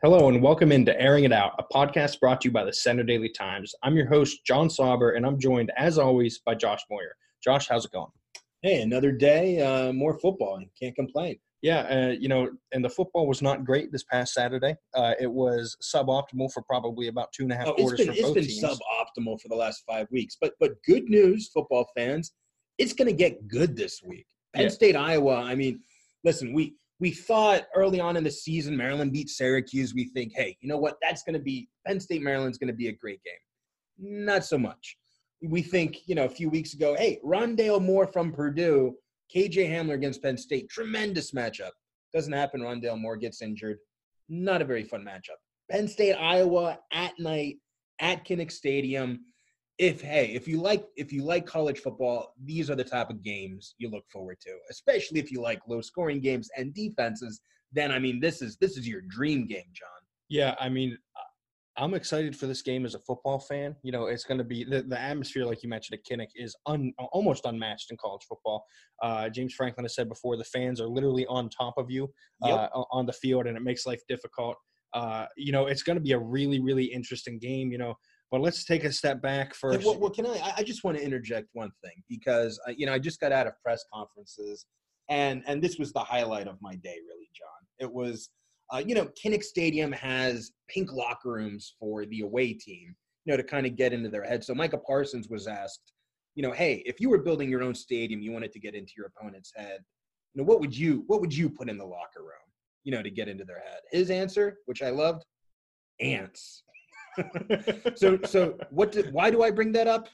Hello and welcome into Airing It Out, a podcast brought to you by the Centre Daily Times. I'm your host, John Sauber, and I'm joined, as always, by Josh Moyer. Josh, how's it going? Hey, another day, uh, more football. Can't complain. Yeah, uh, you know, and the football was not great this past Saturday. Uh, it was suboptimal for probably about two and a half oh, quarters been, for both It's been teams. suboptimal for the last five weeks. But but good news, football fans, it's going to get good this week. Penn Yeah. State, Iowa. I mean, listen, we we thought early on in the season Maryland beat Syracuse. We think, hey, you know what? That's going to be Penn State Maryland's going to be a great game. Not so much. We think, you know, a few weeks ago, hey, Rondale Moore from Purdue, KJ Hamler against Penn State, tremendous matchup. Doesn't happen. Rondale Moore gets injured. Not a very fun matchup. Penn State, Iowa at night at Kinnick Stadium. If hey, if you like if you like college football, these are the type of games you look forward to. Especially if you like low scoring games and defenses, then I mean this is this is your dream game, John. Yeah, I mean, uh, I'm excited for this game as a football fan. You know, it's going to be the, the atmosphere, like you mentioned, at Kinnick is un, almost unmatched in college football. Uh, James Franklin has said before, the fans are literally on top of you Yep. uh, on the field, and it makes life difficult. Uh, you know, it's going to be a really, really interesting game. You know, but let's take a step back first. well, well, can I? I- just want to interject one thing because uh, you know I just got out of press conferences, and and this was the highlight of my day, really, John. It was, uh, you know, Kinnick Stadium has pink locker rooms for the away team, you know, to kind of get into their head. So Micah Parsons was asked, you know, hey, if you were building your own stadium, you wanted to get into your opponent's head, you know, what would you what would you put in the locker room, you know, to get into their head? His answer, which I loved, ants so so what do, why do i bring that up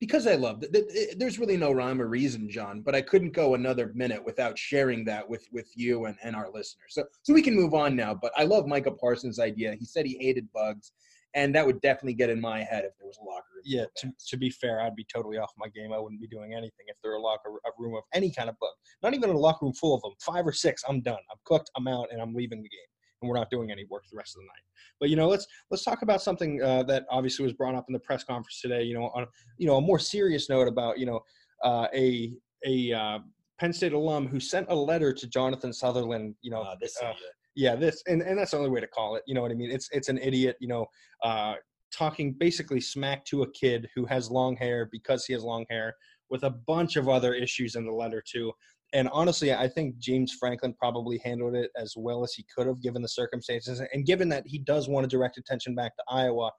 because i love it. Th- th- there's really no rhyme or reason john but i couldn't go another minute without sharing that with with you and, and our listeners so so we can move on now but i love micah parsons idea he said he hated bugs and that would definitely get in my head if there was a locker room yeah, to, to be fair, I'd be totally off my game. I wouldn't be doing anything if there were a locker a room of any kind of bug. Not even a locker room full of them. Five or six, I'm done. I'm cooked. I'm out, and I'm leaving the game. And we're not doing any work the rest of the night. But you know, let's let's talk about something uh, that obviously was brought up in the press conference today. You know, on you know a more serious note about you know uh, a a uh, Penn State alum who sent a letter to Jonathan Sutherland. You know, Uh, this uh, yeah this and, and that's the only way to call it you know what i mean it's it's an idiot you know uh talking basically smack to a kid who has long hair because he has long hair with a bunch of other issues in the letter too and honestly i think james franklin probably handled it as well as he could have given the circumstances and given that he does want to direct attention back to iowa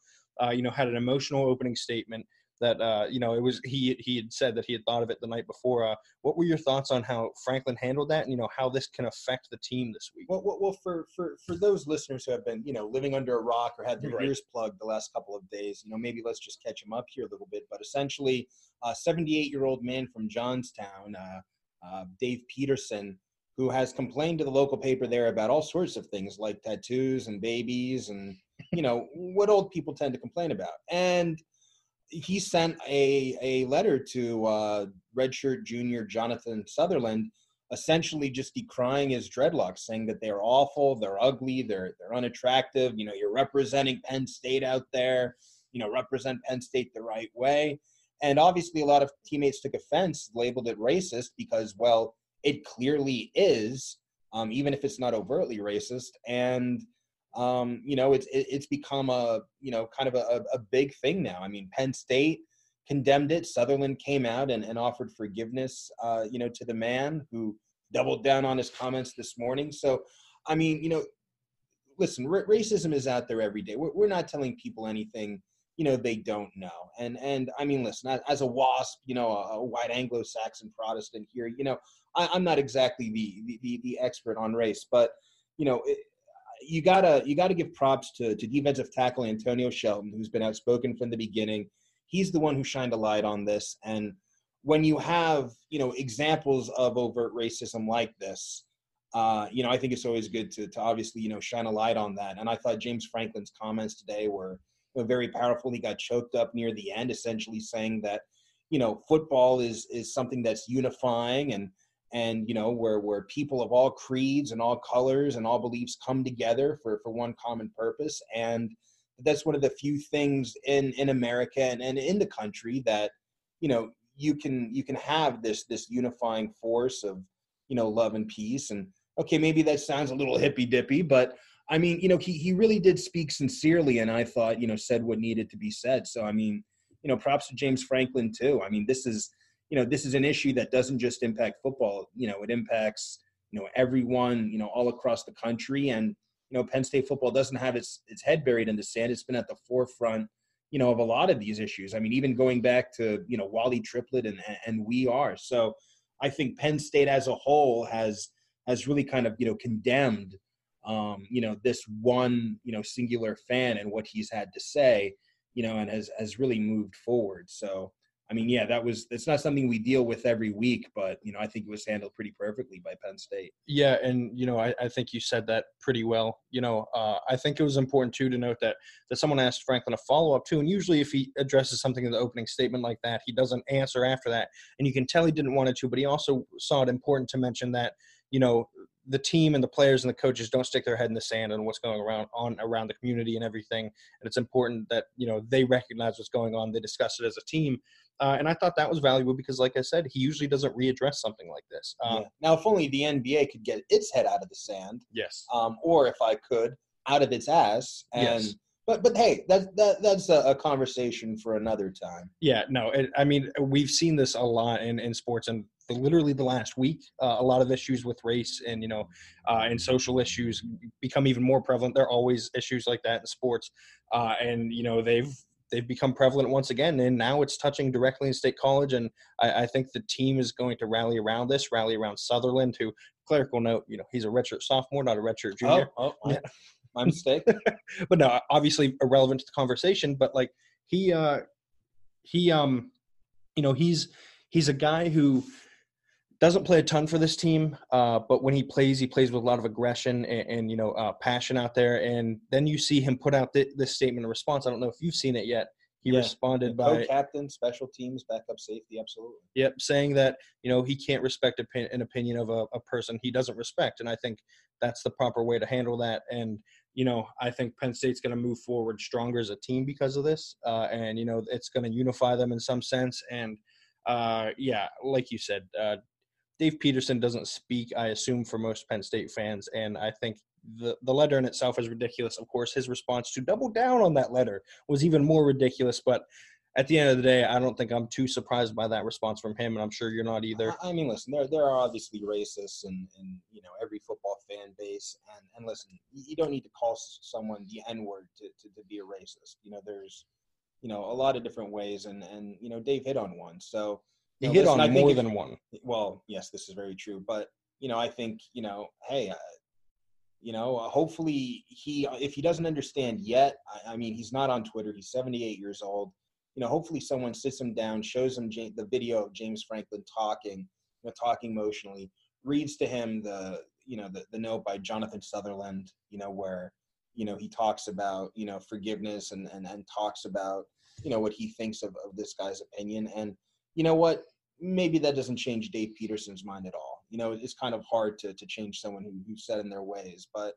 uh, you know had an emotional opening statement that uh, you know it was he he had said that he had thought of it the night before uh, what were your thoughts on how franklin handled that and you know how this can affect the team this week Well, well, well, for, for for those listeners who have been, you know, living under a rock or had their Right. ears plugged the last couple of days, you know, maybe let's just catch them up here a little bit. But essentially, a 78 year old man from Johnstown, uh, uh, Dave Peterson, who has complained to the local paper there about all sorts of things like tattoos and babies and you know what old people tend to complain about. And he sent a a letter to uh, redshirt junior Jonathan Sutherland essentially just decrying his dreadlocks, saying that they're awful, they're ugly, they're they're unattractive. You know, you're representing Penn State out there. You know, represent Penn State the right way. And obviously, a lot of teammates took offense, labeled it racist because, well, it clearly is, um, even if it's not overtly racist. And um, you know, it's it's become a you know kind of a, a big thing now. I mean, Penn State condemned it. Sutherland came out and, and offered forgiveness, uh, you know, to the man who doubled down on his comments this morning. So, I mean, you know, listen, ra- racism is out there every day. We're, we're not telling people anything, you know, they don't know. And and I mean, listen, as, a WASP, you know, a, white Anglo-Saxon Protestant here, you know, I, I'm not exactly the, the the the expert on race, but you know. It, you gotta you gotta give props to to defensive tackle Antonio Shelton, who's been outspoken from the beginning he's the one who shined a light on this. And when you have, you know, examples of overt racism like this, uh, you know, I think it's always good to, to obviously, you know, shine a light on that. And I thought James Franklin's comments today were very powerful. He got choked up near the end, essentially saying that, you know, football is is something that's unifying and and you know where where people of all creeds and all colors and all beliefs come together for for one common purpose and that's one of the few things in in america and, and in the country that you know you can you can have this this unifying force of you know love and peace and okay maybe that sounds a little hippy dippy but i mean you know he, he really did speak sincerely and i thought you know said what needed to be said so i mean you know props to james franklin too i mean this is you know this is an issue that doesn't just impact football you know it impacts you know everyone you know all across the country and you know penn state football doesn't have its its head buried in the sand it's been at the forefront you know of a lot of these issues i mean even going back to you know wally triplett and and we are so i think penn state as a whole has has really kind of you know condemned um you know this one you know singular fan and what he's had to say you know and has has really moved forward so I mean, yeah, that was it's not something we deal with every week, but you know, I think it was handled pretty perfectly by Penn State. Yeah, and you know, I, I think you said that pretty well. You know, uh, I think it was important too to note that that someone asked Franklin a follow up too, and usually if he addresses something in the opening statement like that, he doesn't answer after that, and you can tell he didn't want it to, but he also saw it important to mention that you know the team and the players and the coaches don't stick their head in the sand on what's going around on around the community and everything and it's important that you know they recognize what's going on they discuss it as a team uh, and I thought that was valuable because, like I said, he usually doesn't readdress something like this. Um, yeah. Now, if only the NBA could get its head out of the sand. Yes. Um, or if I could, out of its ass. And, yes. But but hey, that, that that's a, a conversation for another time. Yeah, no, it, I mean we've seen this a lot in, in sports, and the, literally the last week, uh, a lot of issues with race and you know, uh, and social issues become even more prevalent. There are always issues like that in sports, uh, and you know they've they've become prevalent once again, and now it's touching directly in State College. And I, I think the team is going to rally around this, rally around Sutherland, who clerical note, you know, he's a redshirt sophomore, not a redshirt junior. Oh, oh my, my mistake. but no, obviously irrelevant to the conversation. But like he, uh, he, um, you know, he's he's a guy who doesn't play a ton for this team, uh, but when he plays, he plays with a lot of aggression and, and you know uh, passion out there. And then you see him put out th- this statement of response. I don't know if you've seen it yet. He yeah. responded by captain, special teams, backup safety, absolutely. Yep, saying that you know he can't respect an opinion of a, a person he doesn't respect, and I think that's the proper way to handle that. And you know, I think Penn State's going to move forward stronger as a team because of this, uh, and you know, it's going to unify them in some sense. And uh, yeah, like you said, uh, Dave Peterson doesn't speak, I assume, for most Penn State fans, and I think the the letter in itself is ridiculous. Of course, his response to double down on that letter was even more ridiculous. But at the end of the day, I don't think I'm too surprised by that response from him, and I'm sure you're not either. I mean, listen, there there are obviously racists in, in you know every football fan base, and and listen, you don't need to call someone the N word to, to to be a racist. You know, there's you know a lot of different ways, and and you know Dave hit on one. So he hit listen, on more if, than one. Well, yes, this is very true. But you know, I think you know, hey, uh, you know, uh, hopefully he, if he doesn't understand yet, I, I, mean, he's not on Twitter. He's 78 years old. You know, hopefully someone sits him down, shows him J- the video of James Franklin talking, you know, talking emotionally, reads to him the, you know, the, the note by Jonathan Sutherland, you know, where, you know, he talks about, you know, forgiveness and, and, and talks about, you know, what he thinks of, of this guy's opinion. And, you know what? Maybe that doesn't change Dave Peterson's mind at all. You know, it's kind of hard to to change someone who, who's set in their ways. But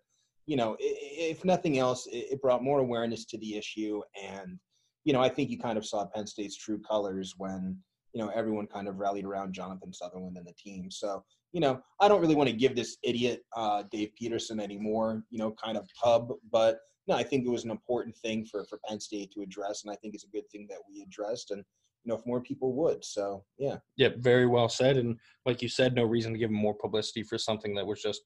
you know, if nothing else, it brought more awareness to the issue, and you know, I think you kind of saw Penn State's true colors when you know everyone kind of rallied around Jonathan Sutherland and the team. So you know, I don't really want to give this idiot uh, Dave Peterson anymore. You know, kind of pub, but no, I think it was an important thing for for Penn State to address, and I think it's a good thing that we addressed. And you know if more people would so yeah yeah very well said and like you said no reason to give him more publicity for something that was just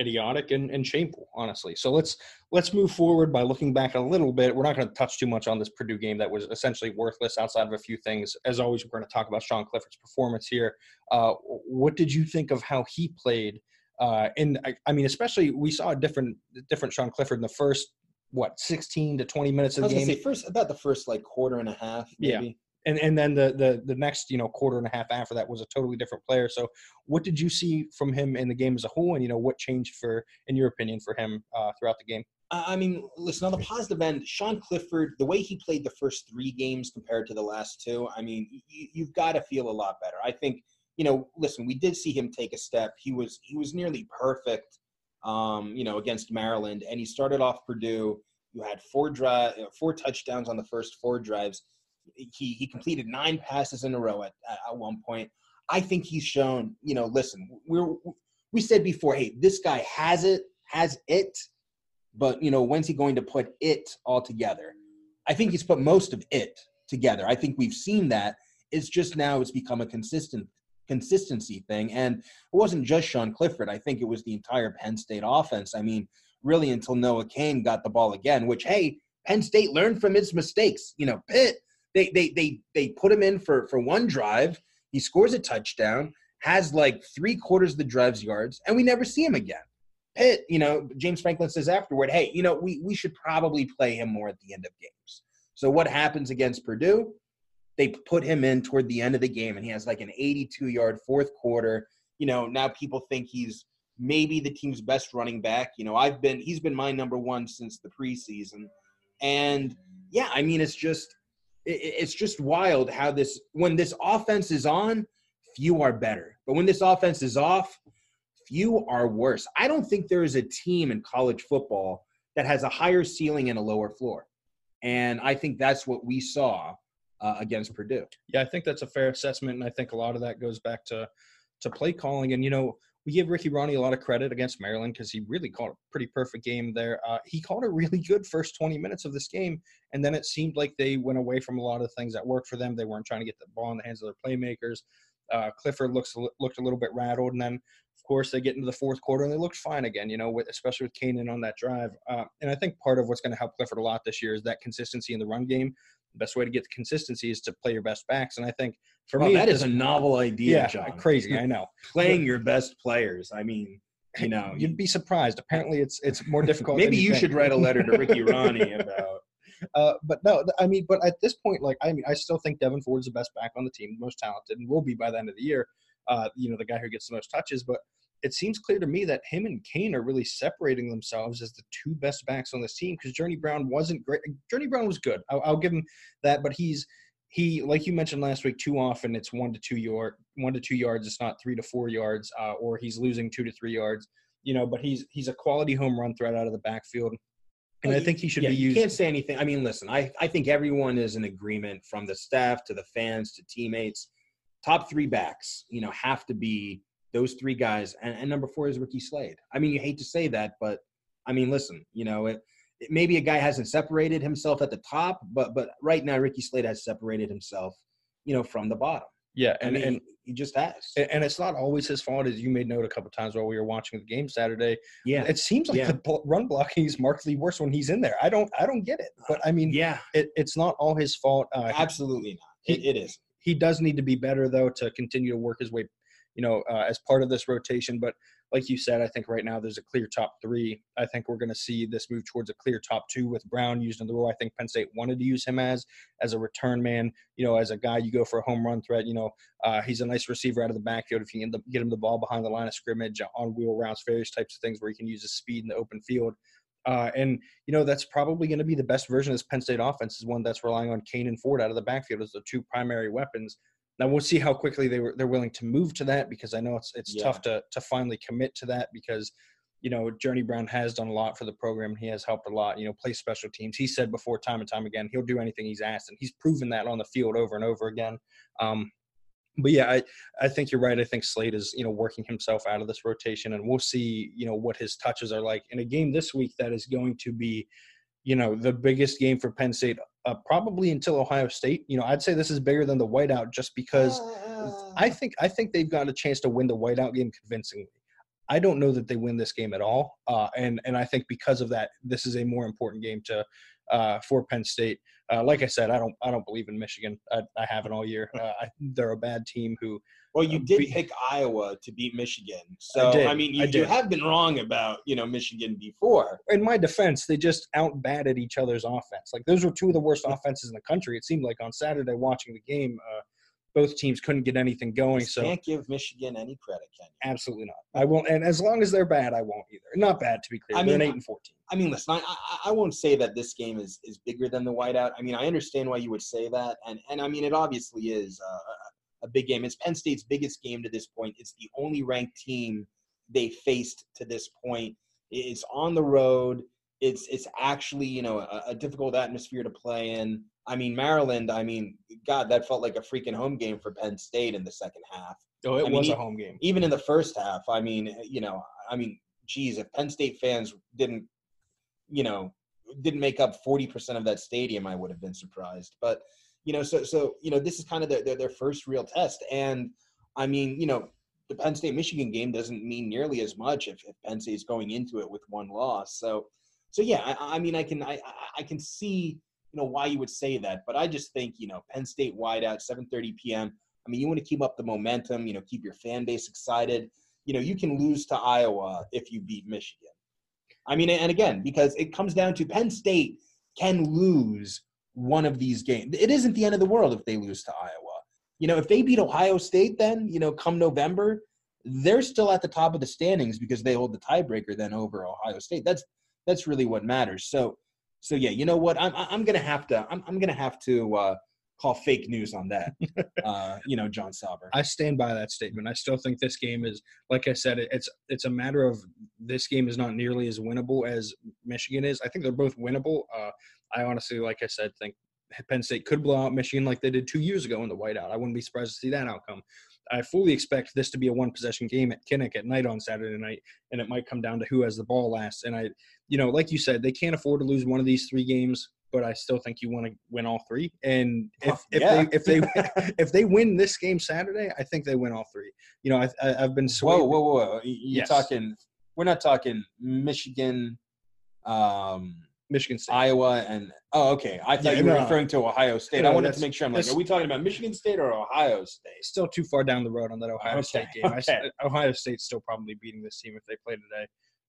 idiotic and, and shameful honestly so let's let's move forward by looking back a little bit we're not going to touch too much on this purdue game that was essentially worthless outside of a few things as always we're going to talk about sean clifford's performance here uh, what did you think of how he played uh, and I, I mean especially we saw a different different sean clifford in the first what 16 to 20 minutes I of the game. say first about the first like quarter and a half. Yeah. Maybe. And and then the the the next you know quarter and a half after that was a totally different player. So, what did you see from him in the game as a whole, and you know what changed for, in your opinion, for him uh, throughout the game? I mean, listen, on the positive end, Sean Clifford, the way he played the first three games compared to the last two, I mean, you, you've got to feel a lot better. I think, you know, listen, we did see him take a step. He was he was nearly perfect, um, you know, against Maryland, and he started off Purdue. You had four drive, four touchdowns on the first four drives. He he completed nine passes in a row at, at, one point. I think he's shown, you know, listen, we're we said before, hey, this guy has it, has it but you know when's he going to put it all together? I think he's put most of it together. I think we've seen that. It's just now it's become a consistent consistency thing. And it wasn't just sean clifford. I think it was the entire penn state offense. I mean really until noah cain got the ball again which hey penn state learned from its mistakes. You know pitt they they they, they put him in for for one drive he scores a touchdown has like three quarters of the drive's yards and we never see him again Pitt, you know, James Franklin says afterward, hey, you know, we, we should probably play him more at the end of games. So what happens against Purdue? They put him in toward the end of the game, and he has like an 82 yard fourth quarter. You know, now people think he's maybe the team's best running back. You know, I've been, he's been my number one since the preseason. And yeah, I mean, it's just, it's just wild how this, when this offense is on, few are better. But when this offense is off, few are worse. I don't think there is a team in college football that has a higher ceiling and a lower floor. And I think that's what we saw uh, against Purdue. Yeah, I think that's a fair assessment, and I think a lot of that goes back to to play calling. And you know, we give Ricky Rahne a lot of credit against Maryland because he really called a pretty perfect game there. Uh, he called a really good first 20 minutes of this game, and then it seemed like they went away from a lot of things that worked for them. They weren't trying to get the ball in the hands of their playmakers. Uh, Clifford looks looked a little bit rattled, and then of course they get into the fourth quarter and they looked fine again. You know, with, especially with Kanan on that drive. Uh, and I think part of what's going to help Clifford a lot this year is that consistency in the run game. The best way to get the consistency is to play your best backs, and I think for Well, me that is a novel idea, yeah, John. crazy. I know. Playing your best players. I mean, you know, You'd be surprised. Apparently, it's it's more difficult. maybe you think. should write a letter to Ricky Rahne about. Uh, but no, I mean, but at this point, like, I mean, I still think Devyn Ford's the best back on the team, the most talented, and will be by the end of the year. Uh, you know, the guy who gets the most touches. But it seems clear to me that him and Cain are really separating themselves as the two best backs on this team because Journey Brown wasn't great. Journey Brown was good. I'll, I'll give him that, but he's he like you mentioned last week. Too often, it's one to two yard, one to two yards. It's not three to four yards, uh, or he's losing two to three yards. You know, but he's he's a quality home run threat out of the backfield. And Well, I think he should yeah, be you used. can't say anything. I mean, listen, I, I think everyone is in agreement from the staff to the fans to teammates. Top three backs, you know, have to be those three guys. And, and number four is Ricky Slade. I mean, you hate to say that, but I mean, listen, you know, it, it, maybe a guy hasn't separated himself at the top, but but right now Ricky Slade has separated himself, you know, from the bottom. Yeah, I and mean, and he, he just has. and it's not always his fault, as you made note a couple times while we were watching the game Saturday. yeah, It seems like Yeah. the run blocking is markedly worse when he's in there. I don't, I don't get it. But I mean, yeah, it, it's not all his fault. Uh, absolutely not. It, it is. he does need to be better though to continue to work his way, you know, uh, as part of this rotation. But like you said, I think right now there's a clear top three. I think we're going to see this move towards a clear top two with Brown used in the role. I think Penn State wanted to use him as as a return man. You know, as a guy you go for a home run threat. You know, uh, he's a nice receiver out of the backfield if you can get him the ball behind the line of scrimmage on wheel routes, various types of things where he can use his speed in the open field. Uh, and you know that's probably going to be the best version of this Penn State offense is one that's relying on Cain and Ford out of the backfield as the two primary weapons. Now we'll see how quickly they were they're willing to move to that because I know it's it's Yeah. tough to to finally commit to that because you know Journey Brown has done a lot for the program he has helped a lot. You know, play special teams. He said before time and time again he'll do anything he's asked and he's proven that on the field over and over again. Um, but yeah, I, I think you're right. I think Slade is, you know, working himself out of this rotation, and we'll see, you know, what his touches are like in a game this week that is going to be, you know, the biggest game for Penn State, uh, probably until Ohio State. You know, I'd say this is bigger than the whiteout just because I think I think they've got a chance to win the whiteout game convincingly. I don't know that they win this game at all, uh, and and I think because of that, this is a more important game to uh, for Penn State. Uh, like I said, I don't I don't believe in Michigan. I, I haven't all year. Uh, I, they're a bad team who Well, you Uh, did be- pick Iowa to beat Michigan, so I, did. mean, you, I you have been wrong about you know Michigan before. in my defense, they just outbatted each other's offense. Like those were two of the worst offenses in the country. It seemed like on Saturday watching the game, uh, both teams couldn't get anything going. Just So can't give Michigan any credit, can you? absolutely not. I won't. And as long as they're bad, I won't either. Not bad to be clear. I they're mean, an eight and fourteen. I mean, listen, I, I I won't say that this game is is bigger than the whiteout. I mean, I understand why you would say that, and and I mean, it obviously is a, a big game. It's Penn State's biggest game to this point. It's the only ranked team they faced to this point. It's on the road. It's it's actually you know a, a difficult atmosphere to play in. I mean, Maryland. I mean, God, that felt like a freaking home game for Penn State in the second half Oh, it I mean, was e- a home game. even in the first half, I mean, you know, I mean, geez, if Penn State fans didn't, you know, didn't make up forty percent of that stadium, I would have been surprised. But you know, so so you know, this is kind of their their, their first real test, and I mean, you know, the Penn State Michigan game doesn't mean nearly as much if, if Penn State's going into it with one loss. So, so yeah, I, I mean, I can I- I can see you know why you would say that, but I just think you know Penn State whiteout, seven thirty p.m. I mean, you want to keep up the momentum, you know, keep your fan base excited. You know, you can lose to Iowa if you beat Michigan. I mean, and again, because it comes down to Penn State can lose one of these games. It isn't the end of the world if they lose to Iowa. You know, if they beat Ohio State, then, you know, come November, they're still at the top of the standings because they hold the tiebreaker then over Ohio State. That's that's really what matters. So so yeah, you know what? I'm I'm gonna have to I'm I'm gonna have to uh call fake news on that. uh, you know, John Sauber. I stand by that statement. I still think this game is, like I said, it's it's a matter of this game is not nearly as winnable as Michigan is. I think they're both winnable. Uh, I honestly, like I said, think Penn State could blow out Michigan like they did two years ago in the whiteout. I wouldn't be surprised to see that outcome. I fully expect this to be a one possession game at Kinnick at night on Saturday night, and it might come down to who has the ball last. And I, you know, like you said, they can't afford to lose one of these three games, but I still think you want to win all three. And if, if Yeah. they if they if they win this game Saturday, I think they win all three. You know, I, I've been swayed. Whoa, whoa, whoa! whoa. You- You're Yes. talking. We're not talking Michigan, um, Michigan State. Iowa, and oh, okay. I thought Yeah, you were no. referring to Ohio State. No, I wanted to make sure. I'm like, are we talking about Michigan State or Ohio State? Still too far down the road on that Ohio Okay, State game. I s- okay. Ohio State's still probably beating this team if they play today.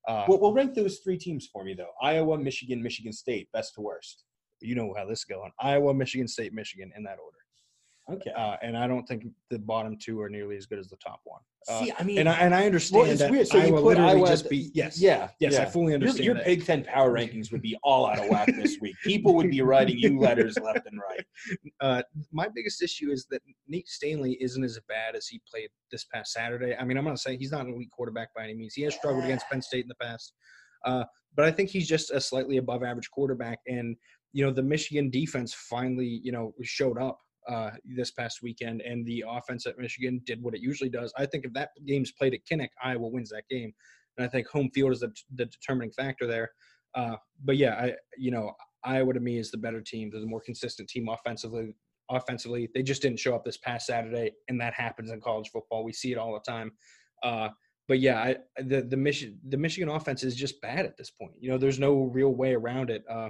Uh, Well, we'll rank those three teams for me though: Iowa, Michigan, Michigan State, best to worst. you know how this is going. Iowa, Michigan State, Michigan in that order. Okay. Uh, and I don't think the bottom two are nearly as good as the top one. Uh, See, I mean, and I, and I understand well, it's that weird. So Iowa you put literally Iowa just. Yes. Yeah. Yes, yeah. I fully Your, understand your that. Big Ten power rankings would be all out of whack this week. People would be writing you letters left and right. Uh, my biggest issue is that Nate Stanley isn't as bad as he played this past Saturday. I mean, I'm not saying he's not an elite quarterback by any means. He has struggled against Penn State in the past, uh, but I think he's just a slightly above average quarterback. And you know, the Michigan defense finally, you know, showed up uh, this past weekend, and the offense at Michigan did what it usually does. I think if that game's played at Kinnick, Iowa wins that game, and I think home field is the, the determining factor there. Uh, but yeah, I you know Iowa to me is the better team. They're the more consistent team offensively. Offensively, they just didn't show up this past Saturday, and that happens in college football. We see it all the time. Uh, but yeah, I, the the Michigan the Michigan offense is just bad at this point. You know, there's no real way around it. Uh,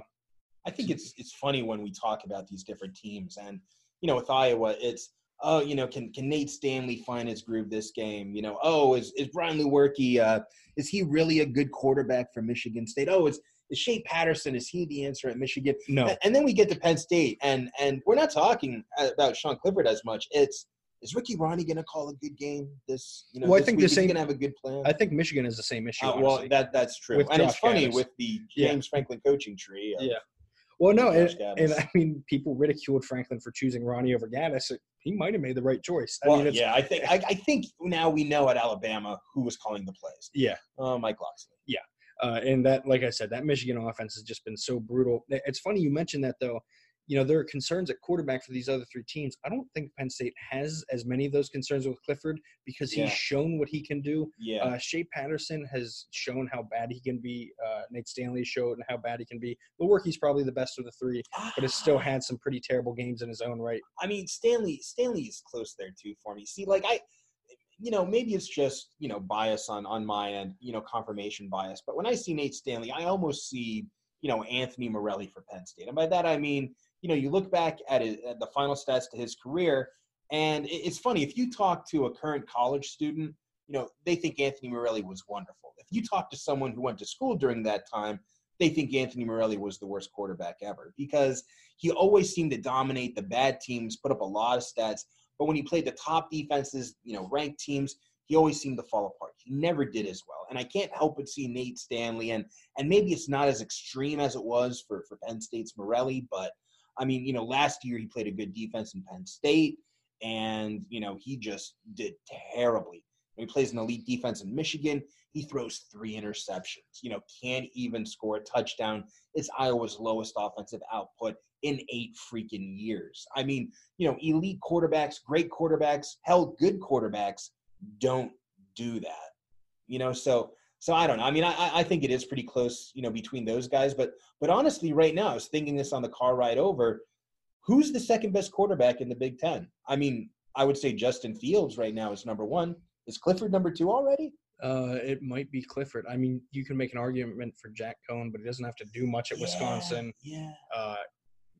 I think it's it's funny when we talk about these different teams, and you know, with Iowa, it's oh, you know, can can Nate Stanley find his groove this game? You know, oh, is is Brian Lewerke? Uh, is he really a good quarterback for Michigan State? Oh, is is Shea Patterson? Is he the answer at Michigan? no, And, then we get to Penn State, and and we're not talking about Sean Clifford as much. It's is Ricky Rahne going to call a good game this? You know, Well, I think week? the same- going to have a good plan. I think Michigan is the same issue. Uh, well, honestly. that that's true, and it's funny Gattis. with the Yeah. James Franklin coaching tree. of- Yeah. Well, no, and, and I mean, people ridiculed Franklin for choosing Rahne over Gattis. He might have made the right choice. I Well, mean, it's, yeah, I think I, I think now we know at Alabama who was calling the plays. yeah. Uh, Mike Locksley. Yeah, uh, and that, like I said, that Michigan offense has just been so brutal. It's funny you mentioned that, though. You know, there are concerns at quarterback for these other three teams. I don't think Penn State has as many of those concerns with Clifford because he's Yeah. shown what he can do. Yeah, Uh, Shea Patterson has shown how bad he can be. Uh, Nate Stanley showed and how bad he can be. Lewerke's probably the best of the three, but has still had some pretty terrible games in his own right. I mean, Stanley Stanley is close there too for me. See, like I, you know, maybe it's just you know bias on on my end, you know, confirmation bias. But when I see Nate Stanley, I almost see you know, Anthony Morelli for Penn State. And by that I mean, you know, you look back at, it, at the final stats to his career, and it's funny if you talk to a current college student, you know, they think Anthony Morelli was wonderful. If you talk to someone who went to school during that time, they think Anthony Morelli was the worst quarterback ever because he always seemed to dominate the bad teams, put up a lot of stats. But when he played the top defenses, you know, ranked teams, he always seemed to fall apart. He never did as well. And I can't help but see Nate Stanley, and and maybe it's not as extreme as it was for, for Penn State's Morelli, but I mean, you know, last year he played a good defense in Penn State, and you know, he just did terribly. When he plays an elite defense in Michigan, he throws three interceptions. You know, can't even score a touchdown. It's Iowa's lowest offensive output in eight freaking years. I mean, you know, elite quarterbacks, great quarterbacks, hell, good quarterbacks don't do that. You know, so so I don't know. I mean, I I think it is pretty close, you know, between those guys. But but honestly, right now, I was thinking this on the car ride over. Who's the second best quarterback in the Big Ten? I mean, I would say Justin Fields right now is number one. Is Clifford number two already? Uh, it might be Clifford. I mean, you can make an argument for Jack Coan, but he doesn't have to do much at Yeah, Wisconsin. Yeah. Uh,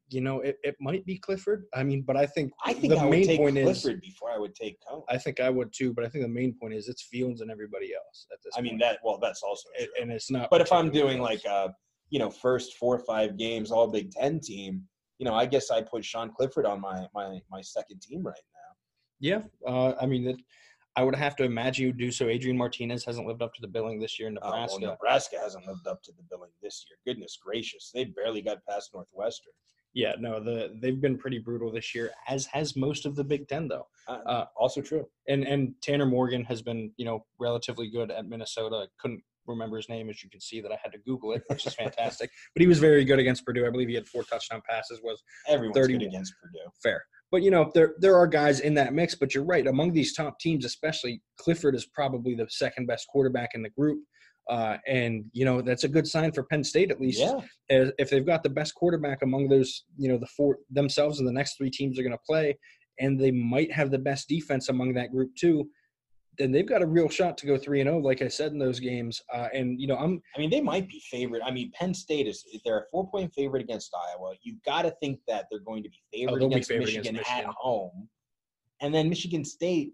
you know, it, it might be Clifford. I mean, but I think I think the I would main take point Clifford is before I would take Coan. I think I would too, but I think the main point is it's Fields and everybody else at this. I mean that. Well, that's also It- and it's not. But if I'm doing close. like a, you know, first four or five games, all Big Ten team, you know, I guess I put Sean Clifford on my my my second team right now. yeah, uh, I mean that. I would have to imagine you would do so. Adrian Martinez hasn't lived up to the billing this year in Uh, well, Nebraska. Nebraska hasn't lived up to the billing this year. Goodness gracious, they barely got past Northwestern. Yeah, no, the they've been pretty brutal this year, as has most of the Big Ten though. Uh, Uh, also true. and and Tanner Morgan has been you know relatively good at Minnesota. Couldn't remember his name as you can see that I had to Google it, which is fantastic. but he was very good against Purdue. I believe he had four touchdown passes. Was Everyone's 31. good against Purdue. fair. But you know there there are guys in that mix. But you're right. Among these top teams, especially Clifford is probably the second best quarterback in the group. Uh, and you know that's a good sign for Penn State at least. Yeah, If they've got the best quarterback among those, you know, the four themselves and the next three teams are going to play, and they might have the best defense among that group too, then they've got a real shot to go three and zero, like I said in those games. Uh, and you know, I'm I mean they might be favored. I mean Penn State is they're a four point favorite against Iowa. You've got to think that they're going to be favored Oh, they'll be against, favored Michigan against at home, and then Michigan State.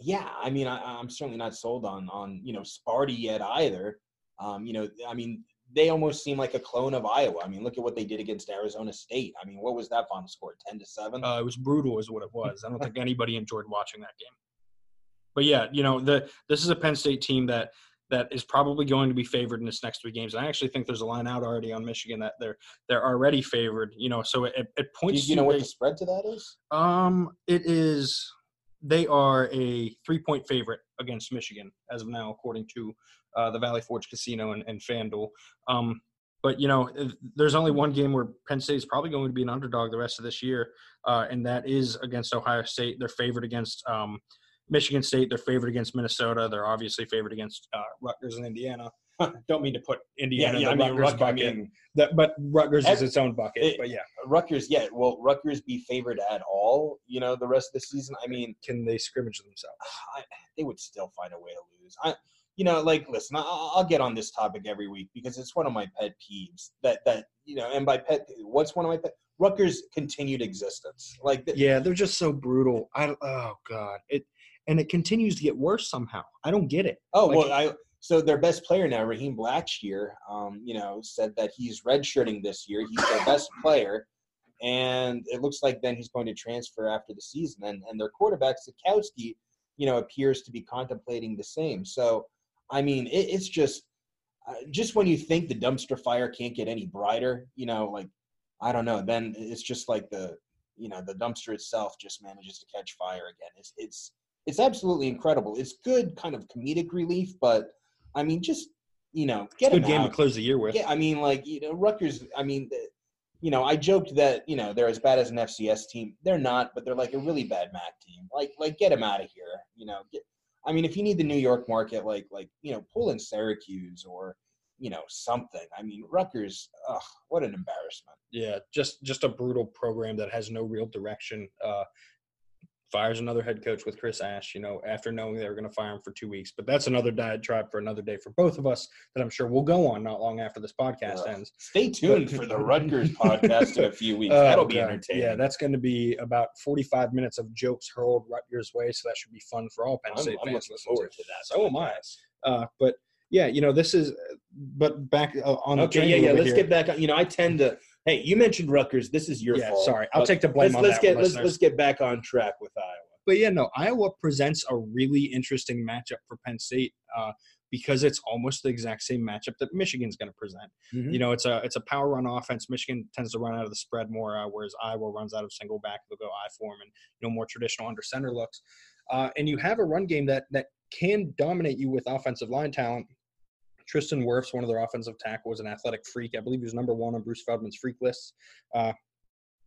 Yeah, I mean I, I'm certainly not sold on on you know Sparty yet either. Um, you know, I mean they almost seem like a clone of Iowa. I mean, look at what they did against Arizona State. I mean, what was that final score? Ten to seven. uh, it was brutal, is what it was. I don't think anybody enjoyed watching that game. But yeah, you know, the this is a Penn State team that that is probably going to be favored in its next three games. And I actually think there's a line out already on Michigan that they're they're already favored. You know, so it, it Do points you, you to know what a- the spread to that is? Um, it is. They are a three-point favorite against Michigan as of now, according to uh, the Valley Forge Casino and, and FanDuel. Um, but you know, there's only one game where Penn State is probably going to be an underdog the rest of this year, uh, and that is against Ohio State. They're favored against um, Michigan State. They're favored against Minnesota. They're obviously favored against uh, Rutgers and Indiana. Don't mean to put Indiana in the I mean, Rutgers Rutgers, I mean, That- but Rutgers is its own bucket. it- but yeah, Rutgers, yeah. Will Rutgers be favored at all? You know, the rest of the season. I mean, can they scrimmage themselves? I, they would still find a way to lose. I, you know, like listen, I, I'll get on this topic every week because it's one of my pet peeves. That that you know, and by pet, what's one of my pet? Rutgers' continued existence. Like, th- Yeah, they're just so brutal. I oh god, it and it continues to get worse somehow. I don't get it. oh like- well, I. So their best player now, Raheem Blackshear, um, you know, said that he's redshirting this year. He's their best player, and it looks like then he's going to transfer after the season. And and their quarterback Sitkowski, you know, appears to be contemplating the same. So, I mean, it, it's just uh, just when you think the dumpster fire can't get any brighter, you know, like I don't know, then it's just like the you know the dumpster itself just manages to catch fire again. It's it's it's absolutely incredible. It's good kind of comedic relief, but I mean, just you know, get a Good game out. to close the year with. Yeah, I mean, like you know, Rutgers. I mean, you know, I joked that you know they're as bad as an FCS team. They're not, but they're like a really bad MAC team. Like, like get them out of here. You know, get. I mean, if you need the New York market, like, like you know, pull in Syracuse or you know something. I mean, Rutgers. Ugh, what an embarrassment. Yeah, just just a brutal program that has no real direction. Uh, fires another head coach with Chris Ash, you know, after knowing they were going to fire him for two weeks. But that's another diatribe for another day for both of us that I'm sure we'll go on not long after this podcast Uh, ends. Stay tuned for the Rutgers podcast in a few weeks. Oh, That'll be God. entertaining. Yeah, that's going to be about 45 minutes of jokes hurled Rutgers way. So that should be fun for all Penn I'm, State I'm fans. looking forward to. to that. So am I. Uh, but yeah, you know, this is, but back uh, on the Okay, train yeah, yeah. Let's bit get back on. You know, I tend to. Hey, you mentioned Rutgers. This is your Yeah, fault. sorry. I'll take the blame let's, on let's that get one, let's let's get back on track with Iowa. But yeah, no, Iowa presents a really interesting matchup for Penn State uh, because it's almost the exact same matchup that Michigan's going to present. Mhm. You know, it's a it's a power run offense. Michigan tends to run out of the spread more, uh, whereas Iowa runs out of single back. They'll go I form and you know more traditional under center looks. Uh, and you have a run game that that can dominate you with offensive line talent. Tristan Wirfs, one of their offensive tackle, was an athletic freak. I believe he was number one on Bruce Feldman's freak list uh,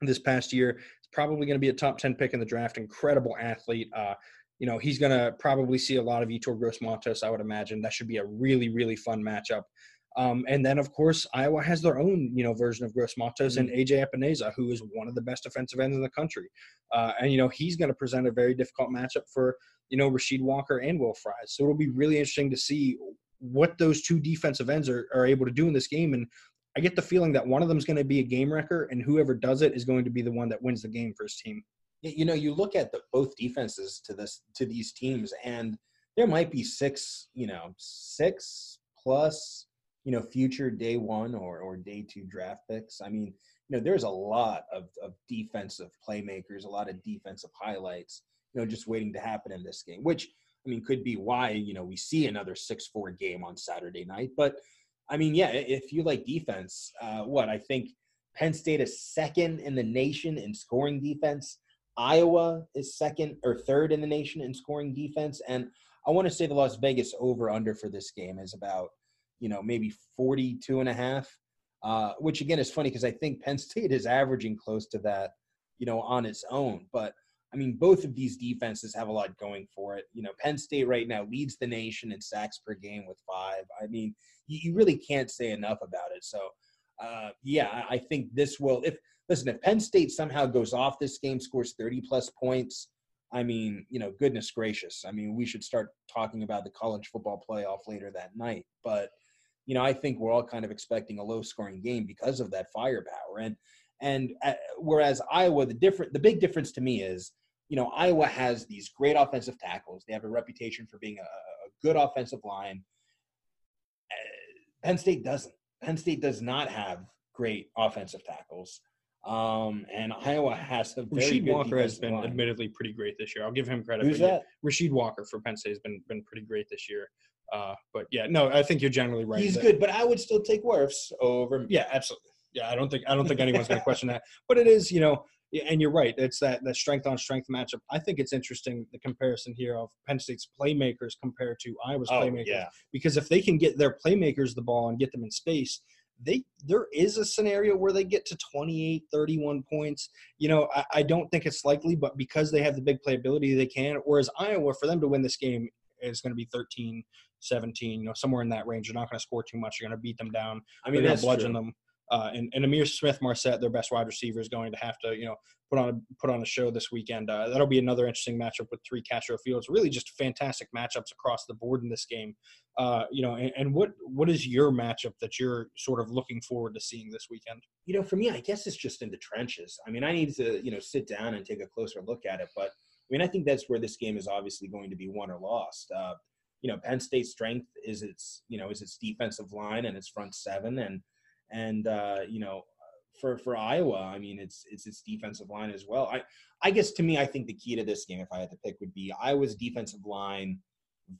this past year. It's probably going to be a top 10 pick in the draft. Incredible athlete. Uh, you know, he's going to probably see a lot of Yetur Gross Matos, I would imagine. That should be a really, really fun matchup. Um, and then, of course, Iowa has their own, you know, version of Gross Matos and AJ Epenesa, who is one of the best defensive ends in the country. Uh, and, you know, he's going to present a very difficult matchup for, you know, Rasheed Walker and Will Fries. So it'll be really interesting to see what those two defensive ends are, are able to do in this game. And I get the feeling that one of them is going to be a game wrecker, and whoever does it is going to be the one that wins the game for his team. You know, you look at the both defenses to this to these teams, and there might be six, you know, six plus, you know, future day one or or day two draft picks. I mean, you know, there's a lot of of defensive playmakers, a lot of defensive highlights, you know, just waiting to happen in this game. Which I mean, could be why you know we see another six four game on Saturday night. But I mean, yeah, if you like defense, uh, what I think Penn State is second in the nation in scoring defense. Iowa is second or third in the nation in scoring defense. And I want to say the Las Vegas over under for this game is about, you know, maybe 42 and a half, uh, which again is funny because I think Penn State is averaging close to that, you know, on its own. But I mean, both of these defenses have a lot going for it. You know, Penn State right now leads the nation in sacks per game with five. I mean, you, you really can't say enough about it. So, uh, yeah, I I think this will. If listen, if Penn State somehow goes off this game, scores 30 plus points, I mean, you know, goodness gracious. I mean, we should start talking about the college football playoff later that night. But, you know, I think we're all kind of expecting a low scoring game because of that firepower. And, and uh, whereas Iowa, the different, the big difference to me is, you know, Iowa has these great offensive tackles. They have a reputation for being a, a good offensive line. Uh, Penn State doesn't. Penn State does not have great offensive tackles. Um, and Iowa has a very Rasheed Walker has been line. admittedly pretty great this year. I'll give him credit. Who's for that? Rasheed Walker for Penn State has been been pretty great this year. Uh, but yeah, no, I think you're generally right. He's that- good, but I would still take Wirfs over. Yeah, absolutely. Yeah, I don't think I don't think anyone's going to question that. But it is, you know, and you're right. It's that that strength on strength matchup. I think it's interesting the comparison here of Penn State's playmakers compared to Iowa's Oh, playmakers. yeah. Because if they can get their playmakers the ball and get them in space, they there is a scenario where they get to 28, 31 points. You know, I, I don't think it's likely, but because they have the big playability, they can. Whereas Iowa, for them to win this game, is going to be 13, 17, you know, somewhere in that range. You're not going to score too much. You're going to beat them down. I mean, They're that's bludgeon true. them. Uh, and, and Ihmir Smith Marsette, their best wide receiver, is going to have to, you know, put on a put on a show this weekend. Uh, that'll be another interesting matchup with Tariq Castro Fields. Really, just fantastic matchups across the board in this game. Uh, you know, and, and what what is your matchup that you're sort of looking forward to seeing this weekend? you know, for me, I guess it's just in the trenches. I mean, I need to, you know, sit down and take a closer look at it. But I mean, I think that's where this game is obviously going to be won or lost. Uh, you know, Penn State's strength is its, you know, is its defensive line and its front seven, and and uh, you know, for for Iowa, I mean, it's it's its defensive line as well. I I guess to me, I think the key to this game, if I had to pick, would be Iowa's defensive line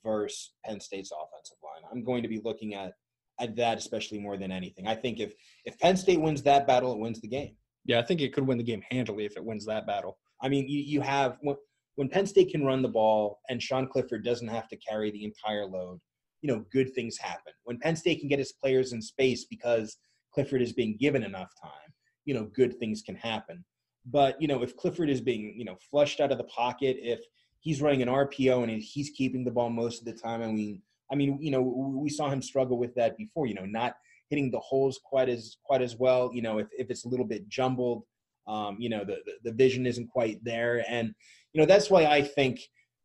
versus Penn State's offensive line. I'm going to be looking at at that especially more than anything. I think if if Penn State wins that battle, it wins the game. Yeah, I think it could win the game handily if it wins that battle. I mean, you, you have when, when Penn State can run the ball and Sean Clifford doesn't have to carry the entire load. You know, good things happen. When Penn State can get its players in space because Clifford is being given enough time, you know, good things can happen. But you know, if Clifford is being you know flushed out of the pocket, if he's running an RPO and he's keeping the ball most of the time, I mean, I mean, you know, we saw him struggle with that before. You know, not hitting the holes quite as quite as well. You know, if if it's a little bit jumbled, Um, you know, the, the the vision isn't quite there, and you know that's why I think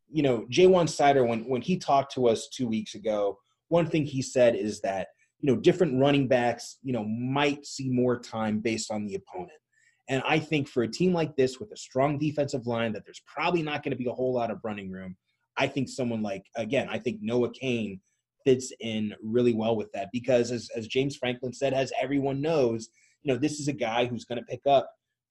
you know Ja'Juan Seider, when when he talked to us two weeks ago, one thing he said is that you know different running backs you know might see more time based on the opponent. And I think for a team like this with a strong defensive line, that there's probably not going to be a whole lot of running room. I think someone like again, I think Noah Cain fits in really well with that because as, as James Franklin said, as everyone knows, you know, this is a guy who's going to pick up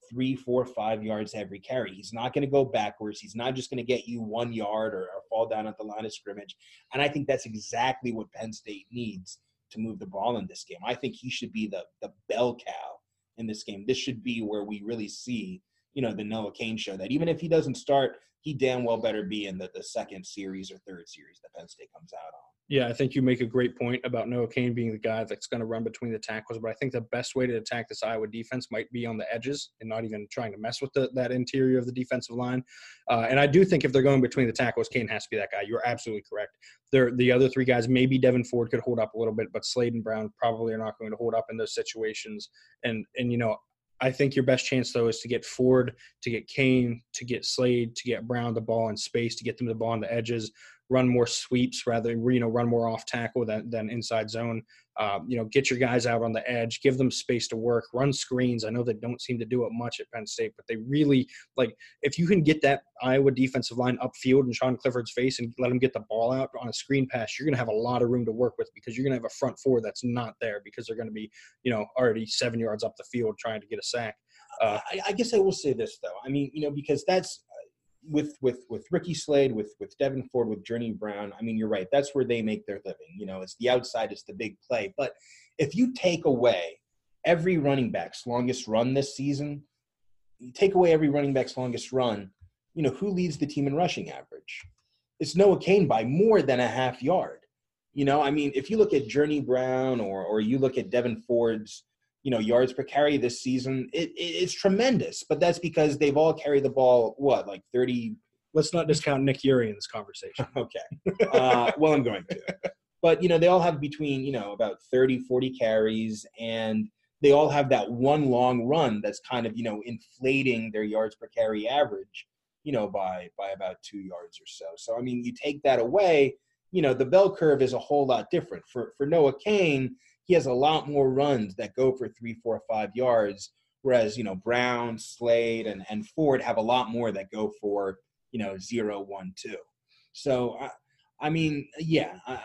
three, four, five yards every carry. He's not going to go backwards. He's not just going to get you one yard or, or, fall down at the line of scrimmage. And I think that's exactly what Penn State needs to move the ball in this game. I think he should be the the bell cow in this game. This should be where we really see, you know, the Noah Cain show. That even if he doesn't start, he damn well better be in the, the second series or third series that Penn State comes out on. Yeah, I think you make a great point about Noah Cain being the guy that's going to run between the tackles. But I think the best way to attack this Iowa defense might be on the edges and not even trying to mess with the, that interior of the defensive line. Uh, and I do think if they're going between the tackles, Cain has to be that guy. You're absolutely correct. They're, the other three guys, maybe Devyn Ford could hold up a little bit, but Slade and Brown probably are not going to hold up in those situations. And and you know, I think your best chance though is to get Ford, to get Cain, to get Slade, to get Brown the ball in space, to get them the ball on the edges run more sweeps rather you know run more off tackle than, than inside zone. Uh, you know get your guys out on the edge give them space to work run screens. I know they don't seem to do it much at penn state but they really like if you can get that iowa defensive line upfield in sean clifford's face and let them get the ball out on a screen pass you're going to have a lot of room to work with because you're going to have a front four that's not there because they're going to be you know already seven yards up the field trying to get a sack. Uh, I, I, guess I will say this though. I mean, you know, because that's with with with Ricky Slade, with with Devyn Ford, with Journey Brown, I mean, you're right. That's where they make their living. You know, it's the outside, it's the big play. But if you take away every running back's longest run this season, you take away every running back's longest run, you know, who leads the team in rushing average? It's Noah Cain by more than a half yard. You know, I mean, if you look at Journey Brown or or you look at Devyn Ford's you know yards per carry this season it, it, it's tremendous. But that's because they've all carried the ball what like 30 let's not discount nick Eury in this conversation. Okay. Uh, well i'm going to. But you know they all have between you know about 30 40 carries and they all have that one long run that's kind of you know inflating their yards per carry average you know by by about two yards or so. So i mean you take that away you know the bell curve is a whole lot different. For for noah cain he has a lot more runs that go for three, four, five yards. Whereas, you know, Brown, Slade, and, and Ford have a lot more that go for, you know, zero, one, two. So, I, I mean, yeah, uh,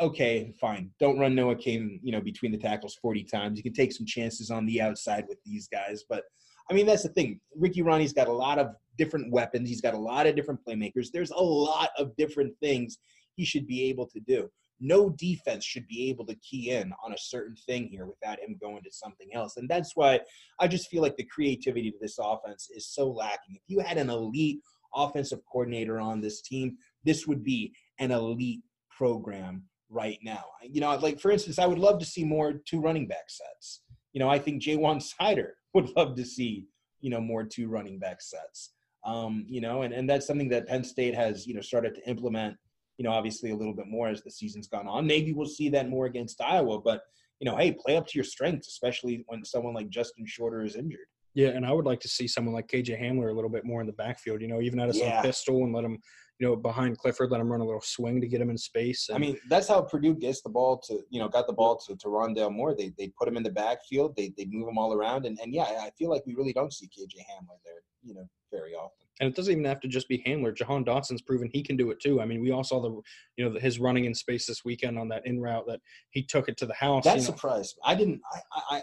okay, fine. Don't run Noah Cain, you know, between the tackles 40 times. You can take some chances on the outside with these guys. But, I mean, that's the thing. Ricky Rahne's got a lot of different weapons. He's got a lot of different playmakers. There's a lot of different things he should be able to do no defense should be able to key in on a certain thing here without him going to something else. And that's why I just feel like the creativity to this offense is so lacking. If you had an elite offensive coordinator on this team, this would be an elite program right now. You know, like for instance, I would love to see more two running back sets. You know, I think Ja'Juan Seider would love to see, you know, more two running back sets. Um, you know, and, and that's something that Penn State has, you know, started to implement you know, obviously a little bit more as the season's gone on. Maybe we'll see that more against Iowa, but you know, hey, play up to your strengths, especially when someone like Justin Shorter is injured. Yeah, and I would like to see someone like KJ Hamler a little bit more in the backfield. You know, even at a yeah. pistol and let him, you know, behind Clifford, let him run a little swing to get him in space. And, I mean, that's how Purdue gets the ball to, you know, got the ball to, to Rondale Moore. They they put him in the backfield. They they move him all around, and and yeah, I feel like we really don't see KJ Hamler there, you know, very often and it doesn't even have to just be Hamler. Jahan Dotson's proven he can do it too. I mean, we all saw the, you know, his running in space this weekend on that in route that he took it to the house. That surprised me. I didn't. I, I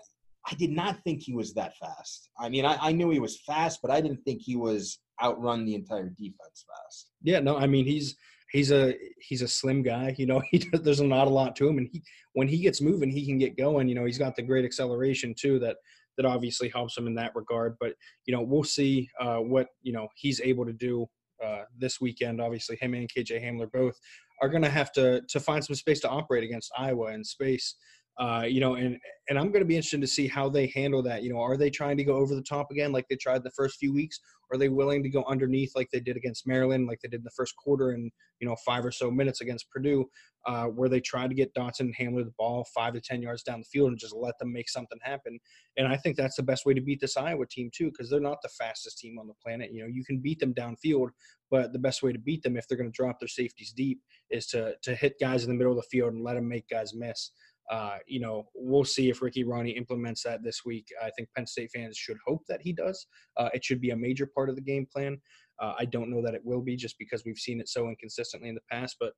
I did not think he was that fast. I mean, I, I knew he was fast, but I didn't think he was outrun the entire defense fast. Yeah, no, I mean he's he's a he's a slim guy. You know, he does, there's not a lot to him, and he when he gets moving, he can get going. You know, he's got the great acceleration too that that obviously helps him in that regard. But you know, we'll see uh, what you know he's able to do uh, this weekend. Obviously, him and KJ Hamler both are going to have to to find some space to operate against Iowa in space. Uh, you know, and and I'm going to be interested to see how they handle that. You know, are they trying to go over the top again like they tried the first few weeks? Are they willing to go underneath like they did against Maryland, like they did in the first quarter and you know five or so minutes against Purdue, uh, where they tried to get Dotson and Hamler the ball five to ten yards down the field and just let them make something happen? And I think that's the best way to beat this Iowa team too, because they're not the fastest team on the planet. You know, you can beat them downfield, but the best way to beat them if they're going to drop their safeties deep is to to hit guys in the middle of the field and let them make guys miss uh, you know, we'll see if Ricky Rahne implements that this week. I think Penn State fans should hope that he does. Uh, it should be a major part of the game plan. Uh, I don't know that it will be just because we've seen it so inconsistently in the past, but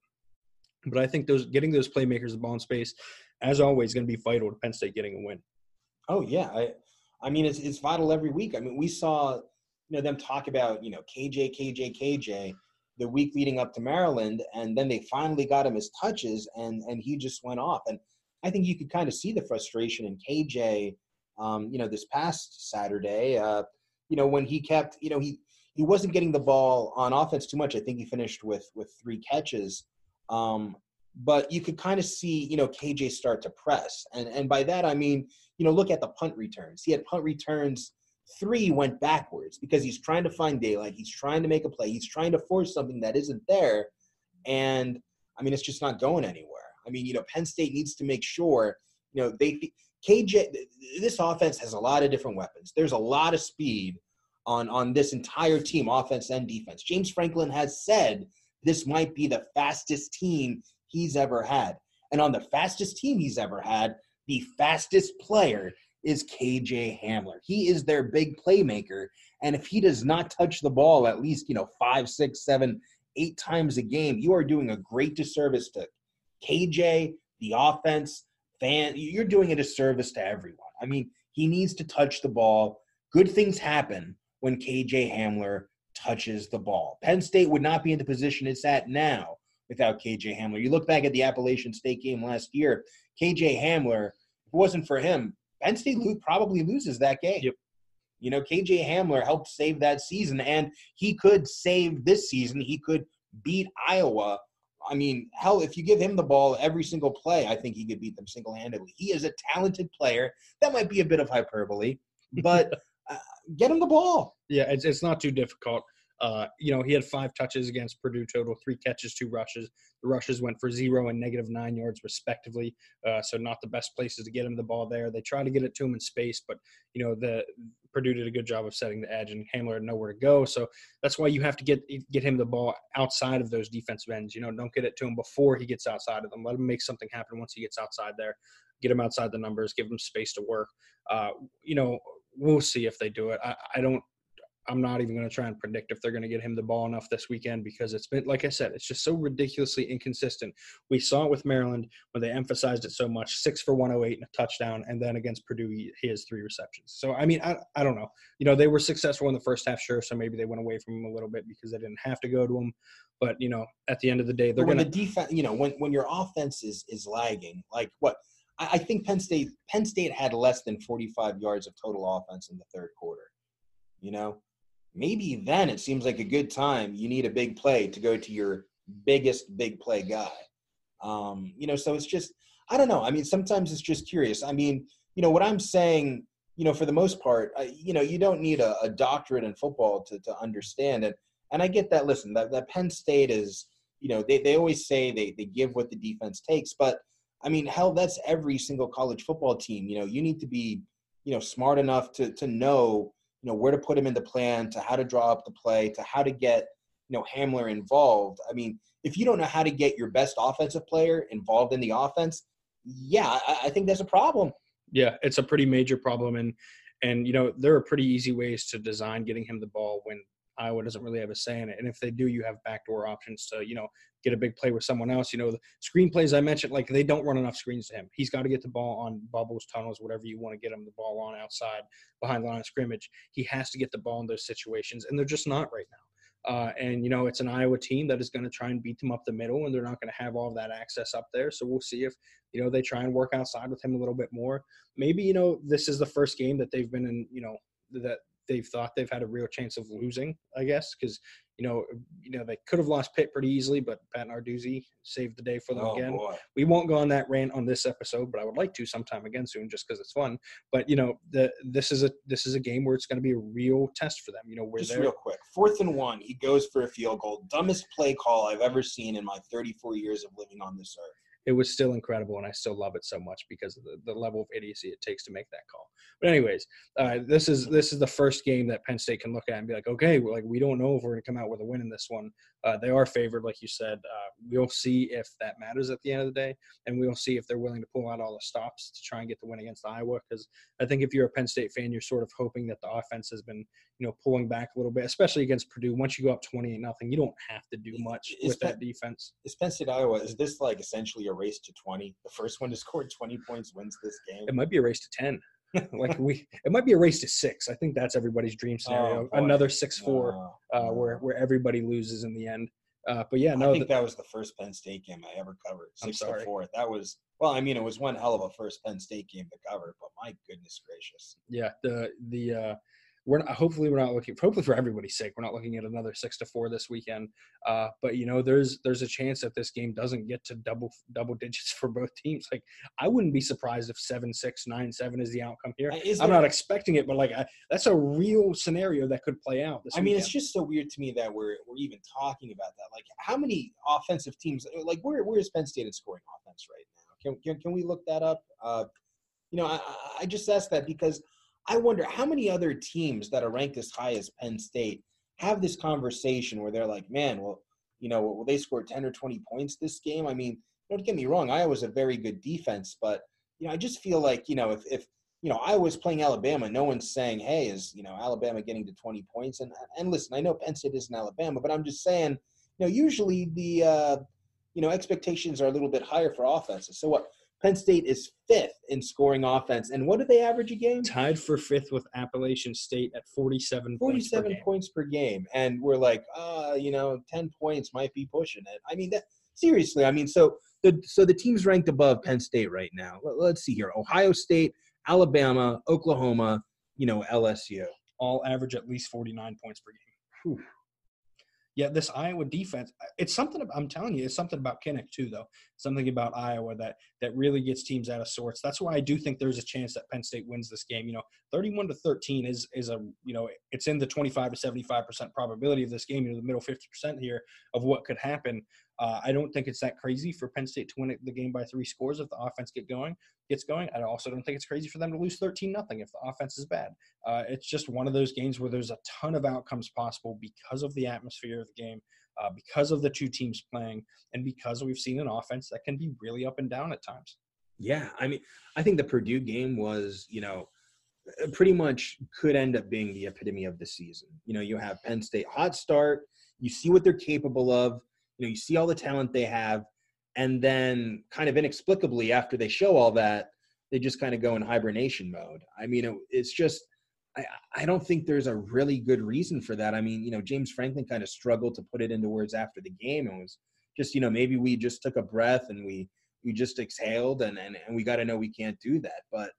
but I think those getting those playmakers the ball in space, as always, going to be vital to Penn State getting a win. Oh yeah, I, I mean it's it's vital every week. I mean we saw you know them talk about you know KJ KJ KJ the week leading up to Maryland, and then they finally got him his touches, and and he just went off. And I think you could kind of see the frustration in KJ. Um, you know, this past Saturday, uh, you know, when he kept, you know, he he wasn't getting the ball on offense too much. I think he finished with with three catches. Um, but you could kind of see, you know, KJ start to press, and and by that I mean, you know, look at the punt returns. He had punt returns. Three went backwards because he's trying to find daylight. He's trying to make a play. He's trying to force something that isn't there, and I mean, it's just not going anywhere. I mean, you know, Penn State needs to make sure, you know, they KJ. This offense has a lot of different weapons. There's a lot of speed on on this entire team, offense and defense. James Franklin has said this might be the fastest team he's ever had, and on the fastest team he's ever had, the fastest player is KJ Hamler. He is their big playmaker, and if he does not touch the ball at least you know five, six, seven, eight times a game, you are doing a great disservice to KJ, the offense, fan, you're doing a disservice to everyone. I mean, he needs to touch the ball. Good things happen when KJ Hamler touches the ball. Penn State would not be in the position it's at now without KJ Hamler. You look back at the Appalachian State game last year, KJ Hamler, if it wasn't for him, Penn State probably loses that game. Yep. You know, KJ Hamler helped save that season, and he could save this season. He could beat Iowa I mean, hell, if you give him the ball every single play, I think he could beat them single handedly. He is a talented player. That might be a bit of hyperbole, but uh, get him the ball. Yeah, it's, it's not too difficult. Uh, you know, he had five touches against Purdue total, three catches, two rushes. The rushes went for zero and negative nine yards, respectively. Uh, so not the best places to get him the ball there. They try to get it to him in space, but you know the Purdue did a good job of setting the edge, and Hamler had nowhere to go. So that's why you have to get get him the ball outside of those defensive ends. You know, don't get it to him before he gets outside of them. Let him make something happen once he gets outside there. Get him outside the numbers. Give him space to work. Uh, you know, we'll see if they do it. I, I don't I'm not even going to try and predict if they're going to get him the ball enough this weekend because it's been, like I said, it's just so ridiculously inconsistent. We saw it with Maryland when they emphasized it so much six for 108 and a touchdown. And then against Purdue, he, he has three receptions. So, I mean, I, I don't know. You know, they were successful in the first half, sure. So maybe they went away from him a little bit because they didn't have to go to him. But, you know, at the end of the day, they're going to. the defense, you know, when, when your offense is, is lagging, like what? I think Penn State Penn State had less than 45 yards of total offense in the third quarter. You know, maybe then it seems like a good time. You need a big play to go to your biggest big play guy. Um, you know, so it's just, I don't know. I mean, sometimes it's just curious. I mean, you know, what I'm saying, you know, for the most part, uh, you know, you don't need a, a, doctorate in football to, to understand it. And I get that. Listen, that, that Penn State is, you know, they, they always say they, they give what the defense takes, but I mean, hell, that's every single college football team. You know, you need to be, you know, smart enough to, to know, you know where to put him in the plan to how to draw up the play to how to get you know Hamler involved. I mean, if you don't know how to get your best offensive player involved in the offense, yeah, I, I think that's a problem. Yeah, it's a pretty major problem, and and you know there are pretty easy ways to design getting him the ball when Iowa doesn't really have a say in it. And if they do, you have backdoor options to, you know, get a big play with someone else. You know, the screen plays I mentioned, like they don't run enough screens to him. He's got to get the ball on bubbles, tunnels, whatever you want to get him the ball on outside behind the line of scrimmage. He has to get the ball in those situations, and they're just not right now. Uh, and you know it's an Iowa team that is going to try and beat them up the middle, and they're not going to have all of that access up there. So we'll see if you know they try and work outside with him a little bit more. Maybe you know this is the first game that they've been in. You know that they've thought they've had a real chance of losing, I guess, because you know, you know they could have lost Pitt pretty easily, but Pat Narduzzi saved the day for them Oh, again. boy. We won't go on that rant on this episode, but I would like to sometime again soon, just because it's fun. But you know, the this is a this is a game where it's going to be a real test for them. You know, where Just real quick, fourth and one, he goes for a field goal. Dumbest play call I've ever seen in my 34 years of living on this earth. It was still incredible, and I still love it so much because of the, the level of idiocy it takes to make that call. But anyways, uh, this is this is the first game that Penn State can look at and be like, okay, like we don't know if we're going to come out with a win in this one. Uh, they are favored, like you said. Uh, we'll see if that matters at the end of the day, and we'll see if they're willing to pull out all the stops to try and get the win against Iowa. Because I think if you're a Penn State fan, you're sort of hoping that the offense has been, you know, pulling back a little bit, especially against Purdue. Once you go up twenty eight nothing, you don't have to do much Is with that that- defense. Is Penn State Iowa? Is this like essentially a race to 20? The first one to score 20 points wins this game. it might be a race to 10 like we it might be a race to six i think that's everybody's dream scenario Oh, another six four No, uh, where where everybody loses in the end uh, but yeah no, I think th- that was the first Penn State game I ever covered. Six to four. That was well. I mean, it was one hell of a first Penn State game to cover, but my goodness gracious. yeah the the uh we're not, hopefully we're not looking hopefully for everybody's sake we're not looking at another six to four this weekend uh but you know there's there's a chance that this game doesn't get to double double digits for both teams like i wouldn't be surprised if seven six nine seven is the outcome here Uh, i'm there- not expecting it but like I, that's a real scenario that could play out this I mean, it's just so weird to me that we're we're even talking about that. Like, how many offensive teams? Like, where where is Penn State in scoring offense right now? Can can, can we look that up? Uh, you know, I, I- I just ask that because I wonder how many other teams that are ranked as high as Penn State have this conversation where they're like, man, well, you know, will they score ten or twenty points this game? I mean, don't get me wrong, Iowa's a very good defense, but you know, I just feel like you know if if you know, I was playing Alabama. No one's saying, "Hey, is you know Alabama getting to 20 points?" And and listen, I know Penn State isn't Alabama, but I'm just saying, you know, usually the uh, you know expectations are a little bit higher for offenses. So what? Penn State is fifth in scoring offense, and what do they average a game? tied for fifth with Appalachian State at 47 points per 47 game. points per game, and we're like, uh, you know, 10 points might be pushing it. I mean, that seriously. I mean, so the so the teams ranked above Penn State right now. Let- Let's see here: Ohio State, Alabama, Oklahoma, you know, LSU. all average at least 49 points per game. Whew. Yeah, this Iowa defense, uh, it's something I'm telling you, it's something about Kinnick too, though. Something about Iowa that that really gets teams out of sorts. That's why I do think there's a chance that Penn State wins this game. You know, 31 to 13 is is a you know it's in the 25 to 75 percent probability of this game. You know, the middle 50 percent here of what could happen. Uh, I don't think it's that crazy for Penn State to win the game by three scores if the offense get going gets going. I also don't think it's crazy for them to lose 13 nothing if the offense is bad. Uh, it's just one of those games where there's a ton of outcomes possible because of the atmosphere of the game, uh, because of the two teams playing, and because we've seen an offense that can be really up and down at times. Yeah, I mean, I think the Purdue game was, you know, uh, pretty much could end up being the epitome of the season. You know, you have Penn State hot start, you see what they're capable of, you know, you see all the talent they have, and then kind of inexplicably after they show all that, they just kind of go in hibernation mode. I mean, it, it's just I, I don't think there's a really good reason for that. I mean, you know, James Franklin kind of struggled to put it into words after the game and was just, you know, maybe we just took a breath and we we just exhaled and and, and we got to know we can't do that. But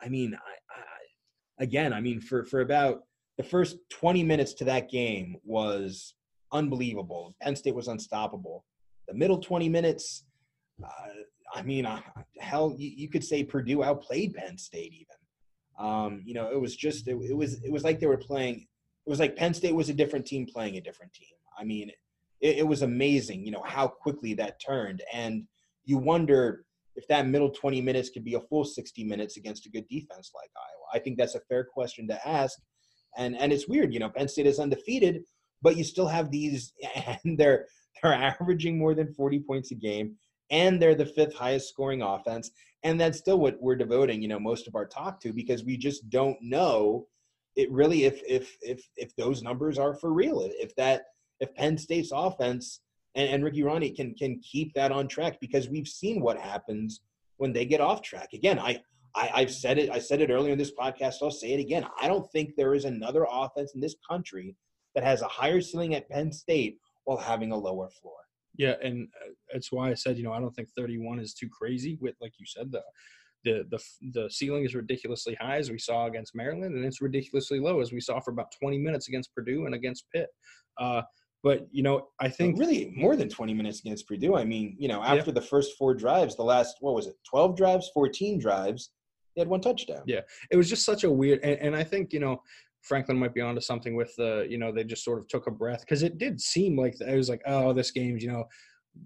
I mean, I, I again, I mean, for for about the first 20 minutes to that game was unbelievable. Penn State was unstoppable. The middle 20 minutes, uh, I mean, uh, hell, you, you could say Purdue outplayed Penn State even. Um, you know, it was just it, it was it was like they were playing. It was like Penn State was a different team playing a different team. I mean, it, it was amazing. You know how quickly that turned, and you wonder if that middle 20 minutes could be a full 60 minutes against a good defense like Iowa. I think that's a fair question to ask. And and it's weird, you know, Penn State is undefeated, but you still have these and they're they're averaging more than 40 points a game and they're the fifth highest scoring offense and that's still what we're devoting, you know, most of our talk to because we just don't know it really if if if if those numbers are for real. If that if Penn State's offense and, and Ricky Rahne can can keep that on track because we've seen what happens when they get off track. Again, I, I I've said it. I said it earlier in this podcast. I'll say it again. I don't think there is another offense in this country that has a higher ceiling at Penn State while having a lower floor. Yeah, and uh, that's why I said, you know, I don't think 31 is too crazy. With like you said, the the the the ceiling is ridiculously high as we saw against Maryland, and it's ridiculously low as we saw for about 20 minutes against Purdue and against Pitt. Uh, But you know, I think really more than 20 minutes against Purdue. I mean, you know, after yeah. the first four drives, the last what was it, 12 drives, 14 drives, they had one touchdown. Yeah, it was just such a weird, and, and I think you know. Franklin might be onto something with the, you know, they just sort of took a breath because it did seem like it was like, oh, this game's, you know,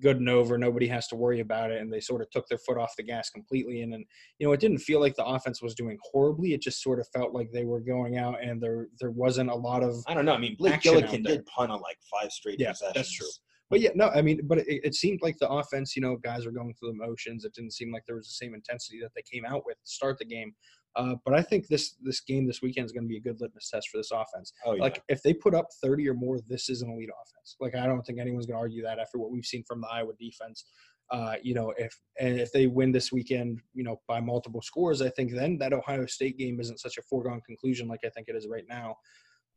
good and over. Nobody has to worry about it. And they sort of took their foot off the gas completely. And then, you know, it didn't feel like the offense was doing horribly. It just sort of felt like they were going out and there there wasn't a lot of I don't know. I mean, Blake Gillikin did punt on like five straight yeah, possessions. That's true. But yeah, no, I mean, but it, it, seemed like the offense, you know, guys were going through the motions. It didn't seem like there was the same intensity that they came out with to start the game. Uh, but I think this this game this weekend is going to be a good litmus test for this offense. Oh, yeah. Like if they put up 30 or more, this is an elite offense. Like I don't think anyone's going to argue that after what we've seen from the Iowa defense. Uh, you know, if and if they win this weekend, you know, by multiple scores, I think then that Ohio State game isn't such a foregone conclusion like I think it is right now.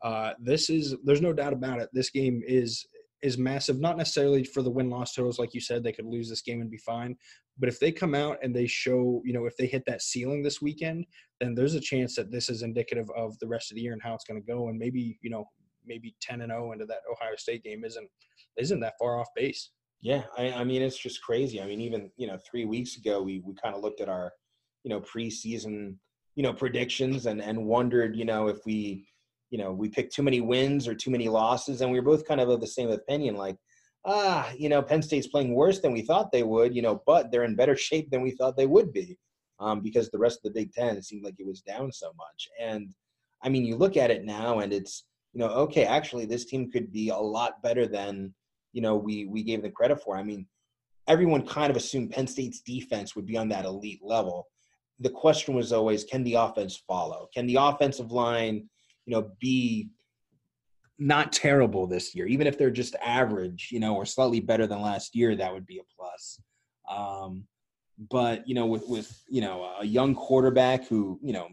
Uh, this is there's no doubt about it. This game is is massive, not necessarily for the win loss totals, like you said, they could lose this game and be fine. But if they come out and they show, you know, if they hit that ceiling this weekend, then there's a chance that this is indicative of the rest of the year and how it's going to go. And maybe, you know, maybe 10 and 0 into that Ohio State game isn't isn't that far off base. Yeah, I, I mean it's just crazy. I mean, even you know, three weeks ago we we kind of looked at our, you know, preseason, you know, predictions and and wondered, you know, if we you know, we picked too many wins or too many losses, and we were both kind of of the same opinion. Like, ah, you know, Penn State's playing worse than we thought they would, you know, but they're in better shape than we thought they would be, um, because the rest of the Big Ten it seemed like it was down so much. And I mean, you look at it now, and it's you know, okay, actually, this team could be a lot better than you know we we gave them credit for. I mean, everyone kind of assumed Penn State's defense would be on that elite level. The question was always, can the offense follow? Can the offensive line you know, be not terrible this year. Even if they're just average, you know, or slightly better than last year, that would be a plus. Um, but you know, with with you know a young quarterback who you know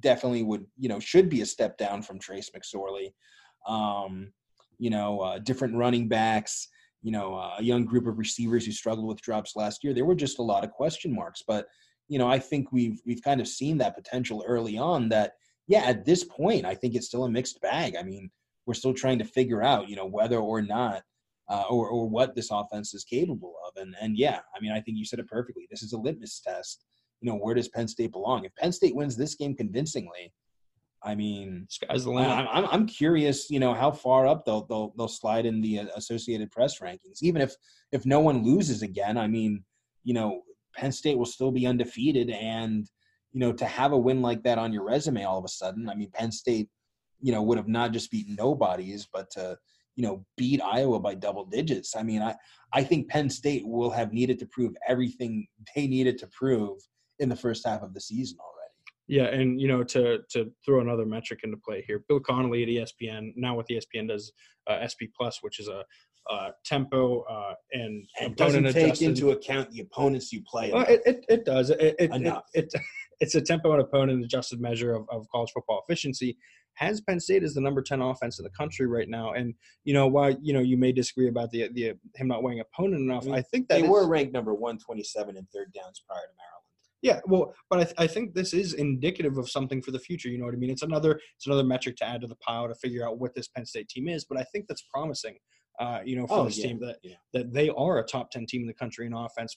definitely would you know should be a step down from Trace McSorley. Um, you know, uh, different running backs. You know, uh, a young group of receivers who struggled with drops last year. There were just a lot of question marks, but you know, I think we've we've kind of seen that potential early on that yeah, at this point, I think it's still a mixed bag. I mean, we're still trying to figure out, you know, whether or not uh, or or what this offense is capable of. And and yeah, I mean, I think you said it perfectly. This is a litmus test. You know, where does Penn State belong? If Penn State wins this game convincingly, I mean, sky's the limit. I'm, I'm curious, you know, how far up they'll they'll they'll slide in the uh, Associated Press rankings. Even if if no one loses again, I mean, you know, Penn State will still be undefeated, and you know, to have a win like that on your resume all of a sudden, I mean, Penn State, you know, would have not just beaten nobodies, but to, you know, beat Iowa by double digits. I mean, I, I think Penn State will have needed to prove everything they needed to prove in the first half of the season already. Yeah, and you know, to to throw another metric into play here, Bill Connelly at ESPN now with ESPN does uh, SP Plus, which is a uh, tempo uh, and, and doesn't take adjusted. into account the opponents you play. Well, it, it, it does. It, it, Enough. It, it, it's a tempo and opponent adjusted measure of, of college football efficiency. Has Penn State as the number ten offense in the country right now, and you know while you know you may disagree about the the him not weighing opponent enough, I, mean, I think that they were ranked number one twenty seven in third downs prior to Maryland. Yeah, well, but I, th- I think this is indicative of something for the future. You know what I mean? It's another it's another metric to add to the pile to figure out what this Penn State team is. But I think that's promising. Uh, you know, for oh, this yeah, team that yeah. that they are a top ten team in the country in offense,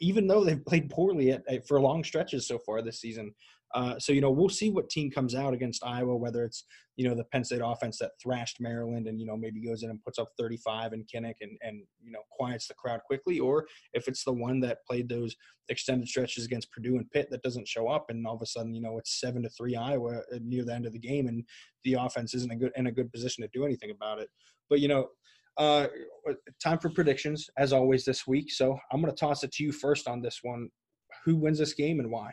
even though they've played poorly at, at, for long stretches so far this season. Uh, so you know we'll see what team comes out against Iowa, whether it's you know the Penn State offense that thrashed Maryland and you know maybe goes in and puts up 35 in Kinnick and and you know quiets the crowd quickly, or if it's the one that played those extended stretches against Purdue and Pitt that doesn't show up, and all of a sudden you know it's seven to three Iowa uh, near the end of the game, and the offense isn't a good in a good position to do anything about it. But you know uh, time for predictions, as always, this week. So I'm going to toss it to you first on this one. Who wins this game and why?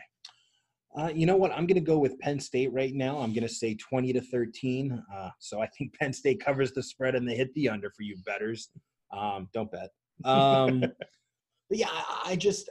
Uh, you know what? I'm going to go with Penn State right now. I'm going to say 20 to 13. Uh, so I think Penn State covers the spread and they hit the under for you betters. Um, don't bet. Um, but yeah, I, I just,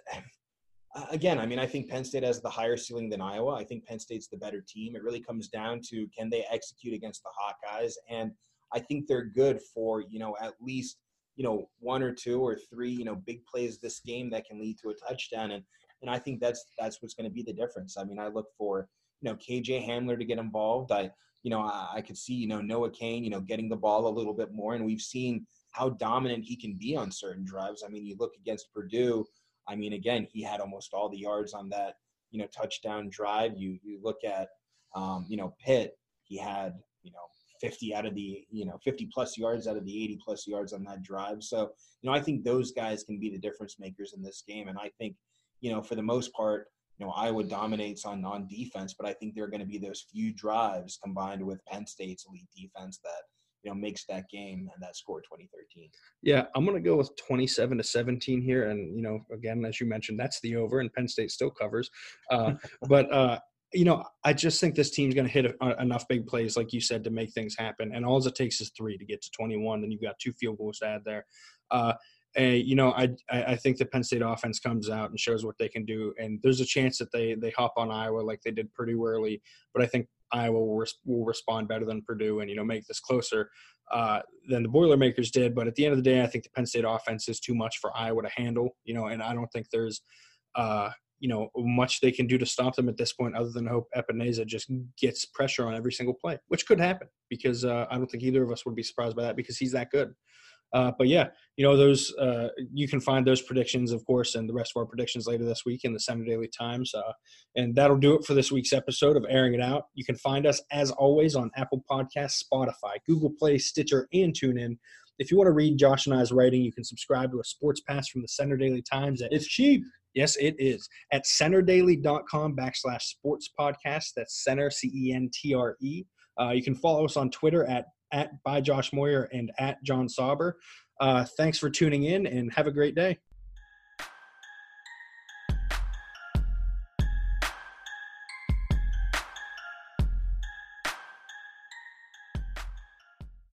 again, I mean, I think Penn State has the higher ceiling than Iowa. I think Penn State's the better team. It really comes down to can they execute against the Hawkeyes? And I think they're good for, you know, at least, you know, one or two or three, you know, big plays this game that can lead to a touchdown. And and I think that's that's what's going to be the difference. I mean, I look for, you know, KJ Hamler to get involved. I, you know, I, I could see, you know, Noah Cain, you know, getting the ball a little bit more. And we've seen how dominant he can be on certain drives. I mean, you look against Purdue, I mean, again, he had almost all the yards on that, you know, touchdown drive. You you look at, um, you know, Pitt, he had, you know, 50 out of the, you know, 50 plus yards out of the 80 plus yards on that drive. So, you know, I think those guys can be the difference makers in this game. And I think, you know, for the most part, you know, Iowa dominates on on defense, but I think there are going to be those few drives combined with Penn State's elite defense that you know makes that game and that score 2013. Yeah, I'm going to go with 27 to 17 here, and you know, again, as you mentioned, that's the over, and Penn State still covers. Uh, but uh, you know, I just think this team's going to hit a, enough big plays, like you said, to make things happen. And all it takes is three to get to 21. Then you've got two field goals to add there. Uh, you know, I I think the Penn State offense comes out and shows what they can do. And there's a chance that they they hop on Iowa like they did Purdue early. But I think Iowa will, res- will respond better than Purdue and you know make this closer uh, than the Boilermakers did. But at the end of the day, I think the Penn State offense is too much for Iowa to handle. You know, and I don't think there's uh, you know much they can do to stop them at this point other than hope Epenesa just gets pressure on every single play, which could happen because uh, I don't think either of us would be surprised by that because he's that good. Uh, but yeah, you know those uh, you can find those predictions, of course, and the rest of our predictions later this week in the Centre Daily Times. Uh, and that'll do it for this week's episode of Airing It Out. You can find us as always on Apple Podcasts, Spotify, Google Play, Stitcher, and TuneIn. If you want to read Josh and I's writing, you can subscribe to a sports pass from the Centre Daily Times. It's cheap. Yes, it is. At centredaily.com backslash sports podcast. That's center, C E N T R E. Uh, you can follow us on Twitter at, at by Josh Moyer and at John Sauber. Uh, thanks for tuning in and have a great day.